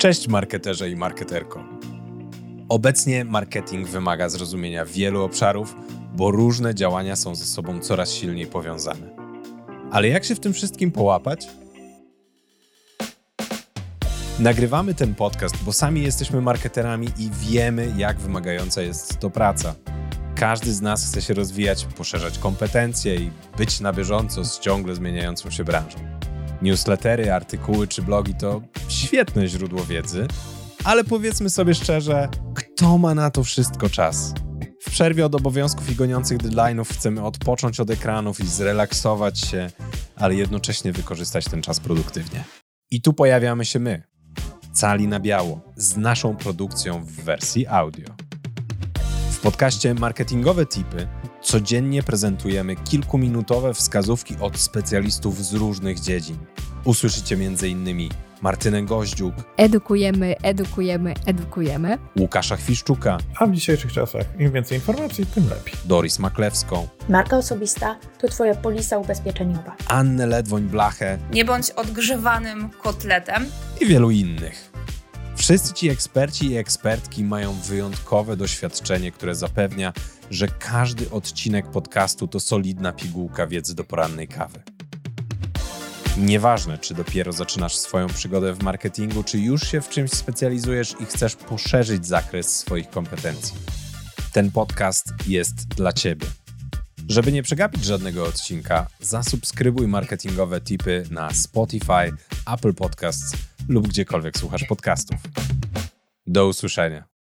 Cześć marketerze i marketerko. Obecnie marketing wymaga zrozumienia wielu obszarów, bo różne działania są ze sobą coraz silniej powiązane. Ale jak się w tym wszystkim połapać? Nagrywamy ten podcast, bo sami jesteśmy marketerami i wiemy, jak wymagająca jest to praca. Każdy z nas chce się rozwijać, poszerzać kompetencje i być na bieżąco z ciągle zmieniającą się branżą. Newslettery, artykuły czy blogi to świetne źródło wiedzy, ale powiedzmy sobie szczerze, kto ma na to wszystko czas? W przerwie od obowiązków i goniących deadline'ów chcemy odpocząć od ekranów i zrelaksować się, ale jednocześnie wykorzystać ten czas produktywnie. I tu pojawiamy się my, cali na biało, z naszą produkcją w wersji audio. W podcaście Marketingowe Tipy codziennie prezentujemy kilkuminutowe wskazówki od specjalistów z różnych dziedzin. Usłyszycie m.in. Martynę Goździuk, Edukujemy, edukujemy, edukujemy. Łukasza Chwiszczuka, A w dzisiejszych czasach im więcej informacji, tym lepiej. Doris Maklewską, Marka osobista to Twoja polisa ubezpieczeniowa. Annę Ledwoń-Blachę Nie bądź odgrzewanym kotletem. i wielu innych. Wszyscy ci eksperci i ekspertki mają wyjątkowe doświadczenie, które zapewnia, że każdy odcinek podcastu to solidna pigułka wiedzy do porannej kawy. Nieważne, czy dopiero zaczynasz swoją przygodę w marketingu, czy już się w czymś specjalizujesz i chcesz poszerzyć zakres swoich kompetencji. Ten podcast jest dla Ciebie. Żeby nie przegapić żadnego odcinka, zasubskrybuj marketingowe tipy na Spotify, Apple Podcasts lub gdziekolwiek słuchasz podcastów. Do usłyszenia.